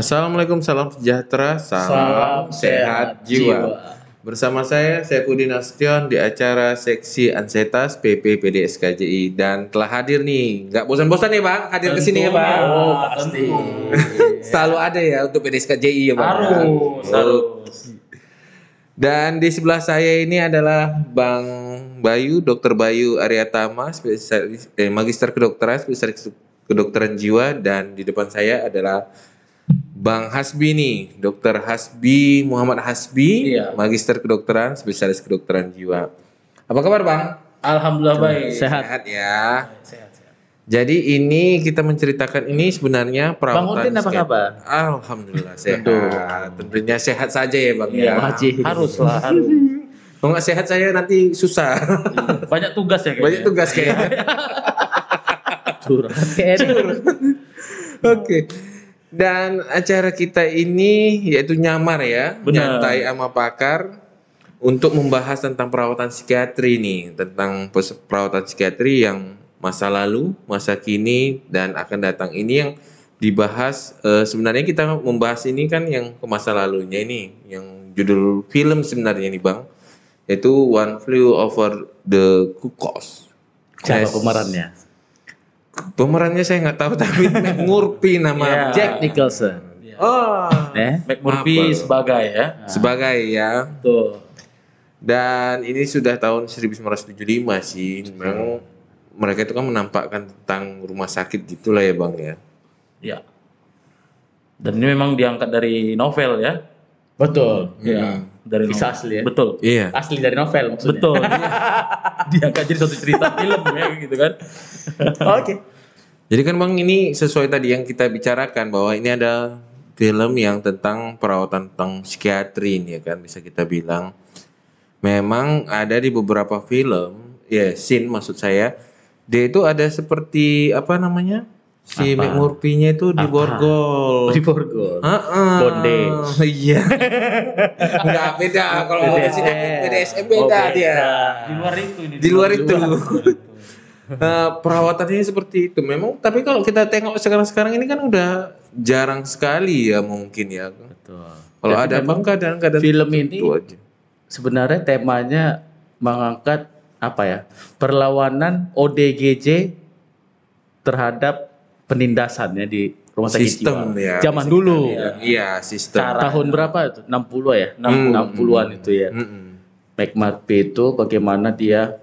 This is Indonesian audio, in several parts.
Assalamualaikum, salam sejahtera, salam, sehat, jiwa. Bersama saya, Saifuddin Nasution di acara Seksi Ansetas PP PDS KJI dan telah hadir nih. Nggak bosan-bosan ya Bang, hadir ke sini ya Bang. Oh, pasti. Selalu ada ya untuk PDS KJI ya Bang. Harus, harus. Dan di sebelah saya ini adalah Bang Bayu, Dr. Bayu Aryatama, spesialis eh, Magister Kedokteran, spesialis kedokteran jiwa dan di depan saya adalah Bang Hasbi nih, Dr. Hasbi Muhammad Hasbi, Iya. Magister Kedokteran, spesialis kedokteran jiwa. Apa kabar Bang? Alhamdulillah baik. Sehat ya. Sehat, sehat. Jadi ini kita menceritakan ini sebenarnya perawatan Udin apa kabar? Alhamdulillah sehat. Tentunya sehat saja ya Bang Iya, ya. wajib. harus lah. harus. Kalau nggak sehat saya nanti susah. Banyak tugas ya kayaknya. Banyak tugas kayaknya. Curhat kayaknya. Oke. Dan acara kita ini yaitu nyamar ya, Benar. nyantai sama pakar untuk membahas tentang perawatan psikiatri nih, tentang perawatan psikiatri yang masa lalu, masa kini dan akan datang ini yang dibahas eh, sebenarnya kita membahas ini kan yang ke masa lalunya ini, yang judul film sebenarnya nih Bang, yaitu One Flew Over the Cuckoo's. Yes. pemerannya? Pemerannya saya nggak tahu tapi Murphy nama Iya. Jack Nicholson. Oh, Eh? Mac Murphy Apa? sebagai ya. sebagai ya. Tuh. Dan ini sudah tahun 1975 sih. Memang mereka itu kan menampakkan tentang rumah sakit gitulah ya bang ya. Ya. Dan ini memang diangkat dari novel ya. Betul. Iya. Dari Kisah novel. asli ya? Betul. Iya. Asli dari novel maksudnya. Betul. diangkat jadi satu cerita film ya gitu kan. Oke. Jadi kan bang ini sesuai tadi yang kita bicarakan bahwa ini ada film yang tentang perawatan tentang psikiatri ini ya kan bisa kita bilang. Memang ada di beberapa film, ya scene maksud saya, dia itu ada seperti apa namanya si Apa? Mick Murphy-nya itu di Apa? borgol. Di Borgol. Heeh. Bonde. Iya. Enggak beda kalau mau sini BDSM beda Oh, dia. Di luar itu ini. Di luar itu. Eh, perawatannya seperti itu. Memang tapi kalau kita tengok sekarang-sekarang ini kan udah jarang sekali ya mungkin ya. Betul. Kalau Jadi ada memang kadang-kadang film ini itu aja. sebenarnya temanya mengangkat apa ya? Perlawanan ODGJ terhadap penindasannya di rumah sakit Sistem jiwa. ya. Zaman dulu. bilang. Iya, sistem. Cara. Tahun berapa itu? 60 ya? Hmm. 60-an itu ya. Mm-mm. Mac Murphy itu bagaimana dia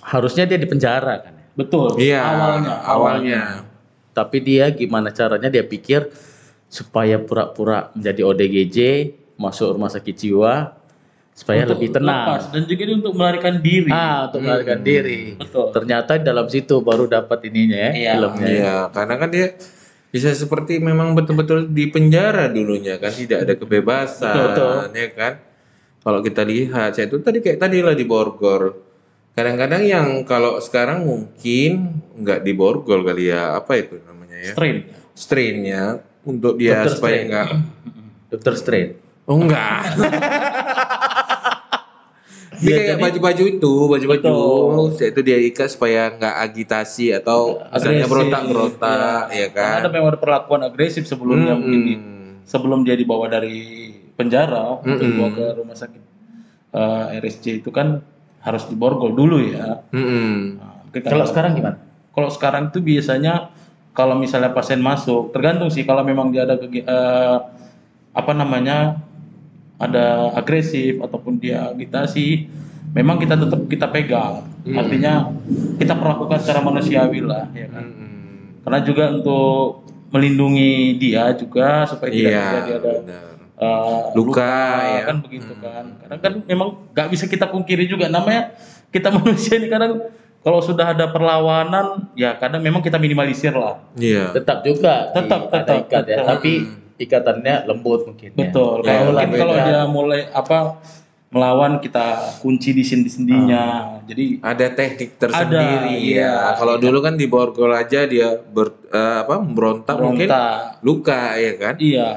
harusnya dia di penjara kan ya. Betul. Iya, Awalnya. awalnya. Tapi dia gimana caranya dia pikir supaya pura-pura menjadi ODGJ, masuk rumah sakit jiwa supaya Untuk lebih tenang. lepas. Dan juga dia untuk melarikan diri. Ah, untuk melarikan diri. Betul. Ternyata di dalam situ baru dapat ininya ya, Iya. filmnya. Iya, karena kan dia bisa seperti memang betul-betul di penjara dulunya kan tidak ada kebebasan, Betul. ya kan? Kalau kita lihat, saya itu tadi kayak tadi lah di Borgol. Kadang-kadang yang kalau sekarang mungkin nggak di Borgol kali ya, apa itu namanya ya? Strain. Strainnya untuk dia Dr. supaya Strain. nggak, Dr. Strange. oh enggak. Dia kayak baju-baju itu, baju-baju Betul. itu dia ikat supaya nggak agitasi atau misalnya Agresif. berontak-berontak, Iya. ya kan? Karena ada memang ada perlakuan agresif sebelumnya Hmm. mungkin di- sebelum dia dibawa dari penjara untuk Mm-mm. dibawa ke rumah sakit eh, RSC itu kan harus diborgol dulu ya. Mm-mm. Nah, Kalau sekarang gimana? Kalau sekarang itu biasanya kalau misalnya pasien masuk, tergantung sih kalau memang dia ada eh, apa namanya ada agresif ataupun dia agitasi, memang kita tetap kita pegang. Hmm. Artinya kita perlakukan secara manusiawi lah, ya kan. Mm-mm. Karena juga untuk melindungi dia juga supaya tidak Iya, terjadi ada benar. eh, Luka, ya. kan begitu kan. Karena kan memang nggak bisa kita pungkiri juga namanya kita manusia ini kadang kalau sudah ada perlawanan ya kadang memang kita minimalisir lah. Iya. Tetap juga Tetap, di- ada tetap, ikat ya, tetap. tapi ikatannya lembut mungkin ya. Betul. Ya, Kalau mungkin kalau dia mulai apa melawan kita kunci di sendi-sendinya. Jadi Ada teknik tersendiri Ada, ya. iya. Kalau dulu kan di borgol aja dia ber, eh, apa memberontak mungkin luka ya kan. Iya.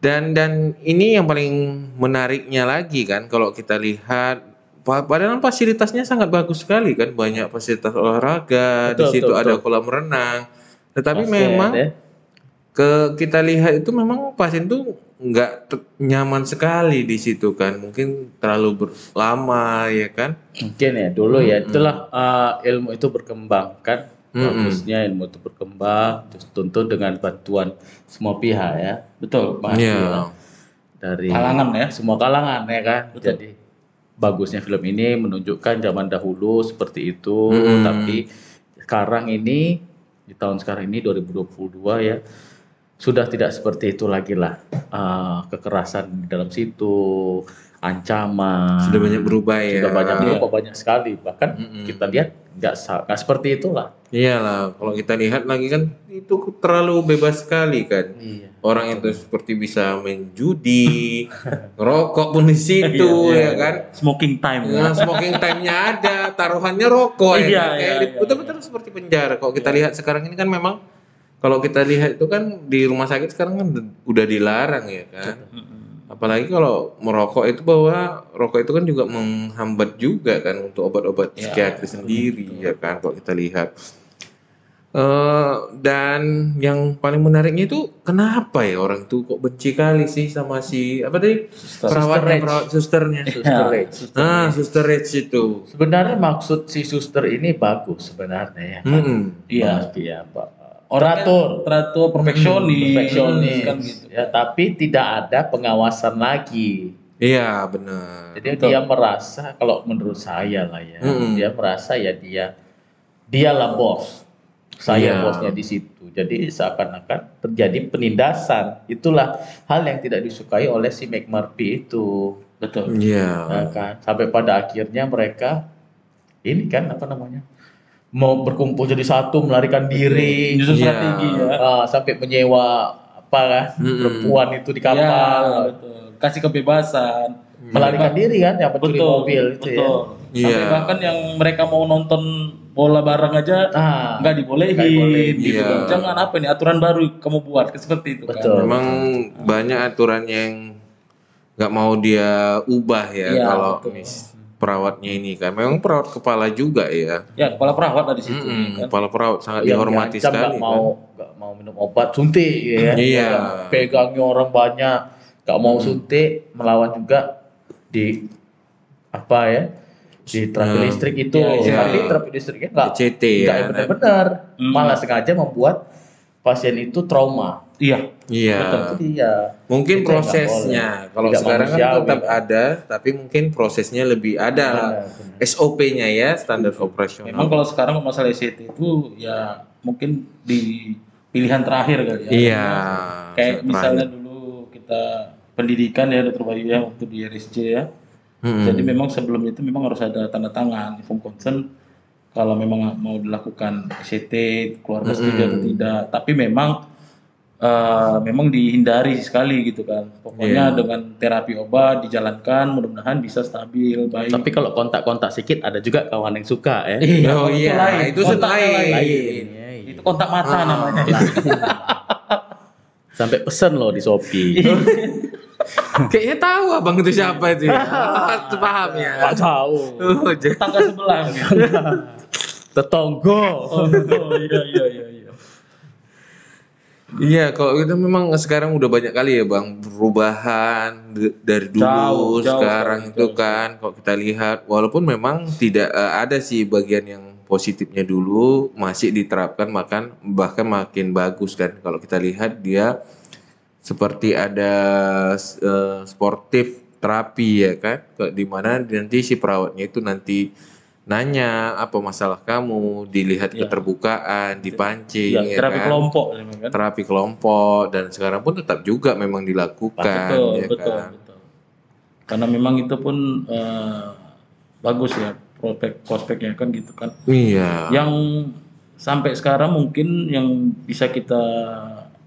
Dan dan ini yang paling menariknya lagi kan kalau kita lihat pa- padahal fasilitasnya sangat bagus sekali kan banyak fasilitas olahraga di Betul, situ betul, ada betul. kolam renang. Tetapi Basket, memang ya. Ke kita lihat itu memang pasien tuh nggak nyaman sekali di situ kan mungkin terlalu berlama ya kan Mungkin ya dulu ya itulah uh, ilmu itu berkembang kan. Bagusnya ilmu itu berkembang terus tentu dengan bantuan semua pihak ya. Betul. Pasti Iya. lah. Dari Kalangan ya. semua kalangan ya kan. Betul. Jadi bagusnya film ini menunjukkan zaman dahulu seperti itu Hmm. tapi sekarang ini di tahun sekarang ini 2022 ya sudah tidak seperti itu lagi lah Ah, kekerasan di dalam situ ancaman sudah banyak berubah ya sudah banyak berubah banyak sekali bahkan Mm-mm. kita lihat nggak nggak seperti itulah iyalah kalau kita lihat lagi kan itu terlalu bebas sekali kan iya orang itu seperti bisa main judi ngerokok pun di situ Iya, iya, ya kan Smoking time. ya. Nah, smoking time-nya ada, taruhannya rokok ya. Iya, kan? Kayak iya, iya, betul-betul seperti penjara. Kalau kita lihat sekarang ini kan memang kalau kita lihat itu kan di rumah sakit sekarang kan udah dilarang ya kan. Apalagi kalau merokok itu bahwa rokok itu kan juga menghambat juga kan untuk obat-obat Ya, psikiatri sendiri ya kan kalau kita lihat. Eh dan yang paling menariknya itu kenapa ya orang itu kok benci kali sih sama si apa tadi perawatnya Rach. perawat susternya. suster Ya, Rach. Ah, suster Rach itu. sebenarnya maksud si suster ini bagus sebenarnya ya Mm-mm. Iya. Pasti ya Pak Teratur, teratur perfeksionis, perfeksionis kan gitu. ya tapi tidak ada pengawasan lagi Iya benar. jadi Betul. dia merasa kalau menurut saya lah ya Mm-mm. dia merasa ya dia dialah bos saya Iya. bosnya di situ jadi seakan-akan terjadi penindasan itulah hal yang tidak disukai oleh si McMurphy itu Betul. Iya. ya kan sampai pada akhirnya mereka ini kan apa namanya mau berkumpul jadi satu melarikan diri Justru Iya. strategi ya. Ah, sampai menyewa apa kan Mm-mm. perempuan itu di Ya, kapal betul. Kasih kebebasan. melarikan diri kan yang pencuri Betul. mobil itu ya betul. Sampai Iya. bahkan yang mereka mau nonton bola bareng aja ah nggak dibolehin, Nggak dibolehin, gitu. iya. Jangan apa ini aturan baru kamu buat seperti itu Betul. kan. Memang banyak aturan yang nggak mau dia ubah ya Iya, kalau betul. mis- perawatnya ini kan. Memang perawat kepala juga ya. Ya, kepala perawat lah di situ Mm-mm, kan. Kepala perawat sangat yang dihormati sekali. nggak mau nggak mau minum obat suntik ya Iya. Pegangnya orang banyak nggak mau suntik melawan juga di apa ya di terapi Hmm. listrik itu Iya, iya. tapi terapi listriknya nggak CT ya. benar-benar Hmm. malah sengaja membuat pasien itu trauma Iya. Iya. dia Mungkin nggak prosesnya kalau Tidak sekarang kan tetap ada, tapi mungkin prosesnya lebih ada. SOP-nya ya, standar operasional. Memang kalau sekarang masalah SCT itu ya mungkin di pilihan terakhir kali ya. Iya. Kayak sangat misalnya dulu kita pendidikan ya Dr. Bayu ya waktu di RSJ ya. Mm-mm. Jadi memang sebelum itu memang harus ada tanda tangan inform consent kalau memang mau dilakukan SCT keluarga setuju atau tidak. Tapi memang eh, memang dihindari sekali gitu kan. Pokoknya Iya. dengan terapi obat dijalankan mudah-mudahan bisa stabil baik. tapi kalau kontak-kontak sedikit ada juga kawan yang suka ya Iya, oh itu iya, lain. itu Kontak lain. lain. Lain, iya. itu kontak mata Ah. namanya. sampai pesen loh di Shopee Kayaknya tahu abang itu siapa itu ya. Oh, paham ya. Nggak tahu Oh, Tetangga sebelah. tetonggo Oh, oh, iya iya iya iya. Kalau itu memang sekarang udah banyak kali ya bang perubahan dari dulu Jauh, sekarang jauh, itu jauh. kan kalau kita lihat walaupun memang tidak eh, ada sih bagian yang positifnya dulu masih diterapkan makan bahkan makin bagus kan kalau kita lihat dia seperti ada eh, sportif terapi ya kan di mana nanti si perawatnya itu nanti nanya apa masalah kamu dilihat Iya. keterbukaan dipancing Iya, ya terapi kan? kelompok memang kan. terapi kelompok dan sekarang pun tetap juga memang dilakukan betul, ya betul, kan betul. Karena memang itu pun eh, bagus ya prospek prospeknya kan gitu kan. iya Yang sampai sekarang mungkin yang bisa kita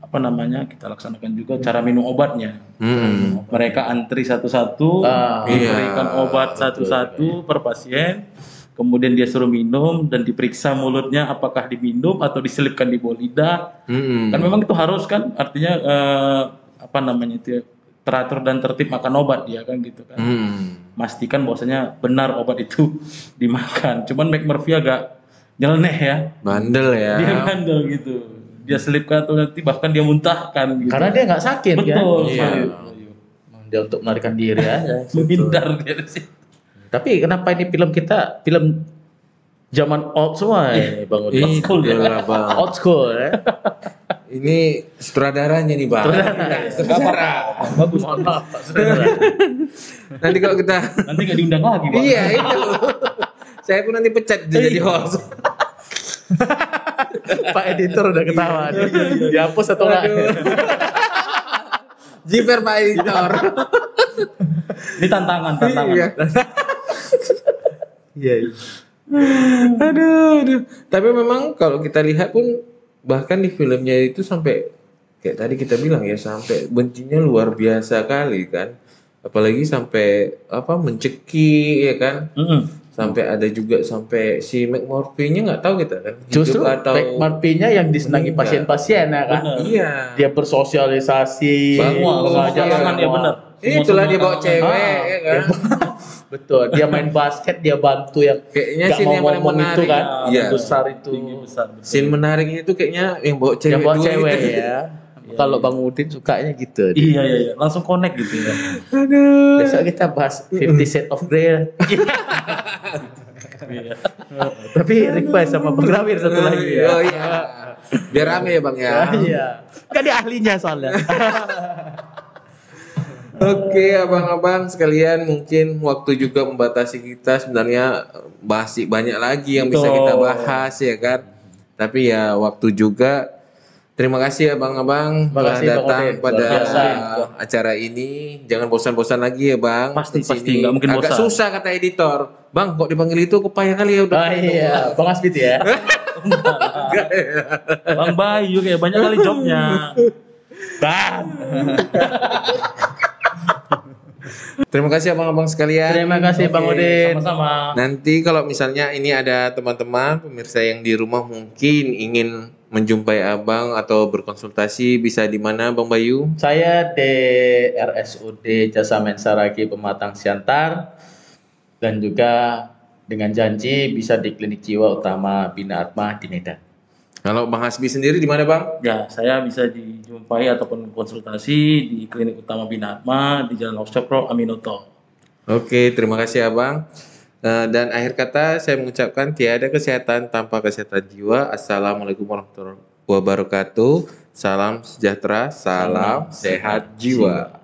apa namanya kita laksanakan juga cara minum obatnya. Hmm. Mereka antri satu-satu, Ah, diberikan iya, obat satu-satu per pasien, kemudian dia suruh minum dan diperiksa mulutnya apakah diminum atau diselipkan di bawah lidah. Hmm. Kan memang itu harus kan artinya eh, apa namanya itu ya, teratur dan tertib makan obat dia kan gitu kan. Hmm. Pastikan bahwasanya benar obat itu dimakan. Cuman McMurphy agak nyeleneh ya. bandel ya Dia bandel gitu. dia selipkan atau nanti bahkan dia muntahkan gitu. Karena dia nggak sakit kan. betul Iya. sekali. Emang Dia untuk melarikan diri aja. Menghindar dia dari situ. Tapi kenapa ini film kita film zaman old semua ya, Bang Udin? Ini school ya. itulah, Bang. Old school ya. Ini sutradaranya nih bang. Sutradara. Bagus. Mohon maaf Pak Saudara. Nanti kalau kita Nanti nggak diundang lagi, Pak. iya itu. Saya pun nanti pecat jadi host. Pak editor udah ketawa nih. Dihapus atau enggak? Jiper Pak Editor. Ini tantangan, tantangan. Iya. Iya. iya. aduh, aduh. Tapi memang kalau kita lihat pun bahkan di filmnya itu sampai kayak tadi kita bilang ya sampai bencinya luar biasa kali kan. Apalagi sampai apa mencekik ya kan. Mm-mm. Sampai ada juga sampai si McMurphy-nya nggak tahu kita kan. hidup Justru atau Back Marpinya yang disenangi pasien-pasien ya kan. Benar. iya. Dia bersosialisasi, Semua, mengajak kalangan, ya benar. Itulah dia bawa Semua cewek Ah, ya kan. Betul, dia main basket, dia bantu yang Kayaknya scene mau yang paling ngomong itu menarik. kan, Iya. yang besar itu. Tinggi besar. betul. Scene menariknya itu kayaknya yang bawa cewek yang bawa cewek itu. ya. Kalau Bang Udin sukanya gitu. Iya, iya, iya. Langsung connect gitu ya. Aduh. Besok kita bahas 50 Shades of Grey. Iya. Tapi request sama Bang Rawir satu lagi ya. Oh iya. Biar rame ya Bang ya. Iya. Kan dia ahlinya soalnya. Oke, abang-abang sekalian mungkin waktu juga membatasi kita sebenarnya masih banyak lagi yang bisa kita bahas ya kan. Tapi ya waktu juga terima kasih abang-abang Terima telah Bang datang Odin. pada acara ini. Jangan bosan-bosan lagi ya Bang. Pasti, Di pasti. sini. Nggak mungkin Agak bosan. susah kata editor. Bang, kok dipanggil itu kepayah kali ya udah. Oh iya, Bang Asbit ya. Bang Bayu kayak banyak kali jobnya. Bang. Terima kasih abang-abang sekalian. Terima kasih Bang Oke, Udin. Sama-sama. Nanti kalau misalnya ini ada teman-teman pemirsa yang di rumah mungkin ingin menjumpai abang atau berkonsultasi bisa di mana Bang Bayu? Saya di RSUD Jasa Mensaragi Pematang Siantar dan juga dengan janji bisa di Klinik Jiwa Utama Bina Atma di Medan. Kalau Bang Hasbi sendiri di mana Bang? Ya, saya bisa dijumpai ataupun konsultasi di Klinik Utama Bina Atma di Jalan Oksokro Aminoto. Oke, terima kasih abang. Eh, dan akhir kata saya mengucapkan tiada kesehatan tanpa kesehatan jiwa. Assalamualaikum warahmatullahi wabarakatuh. Salam sejahtera, salam sehat jiwa.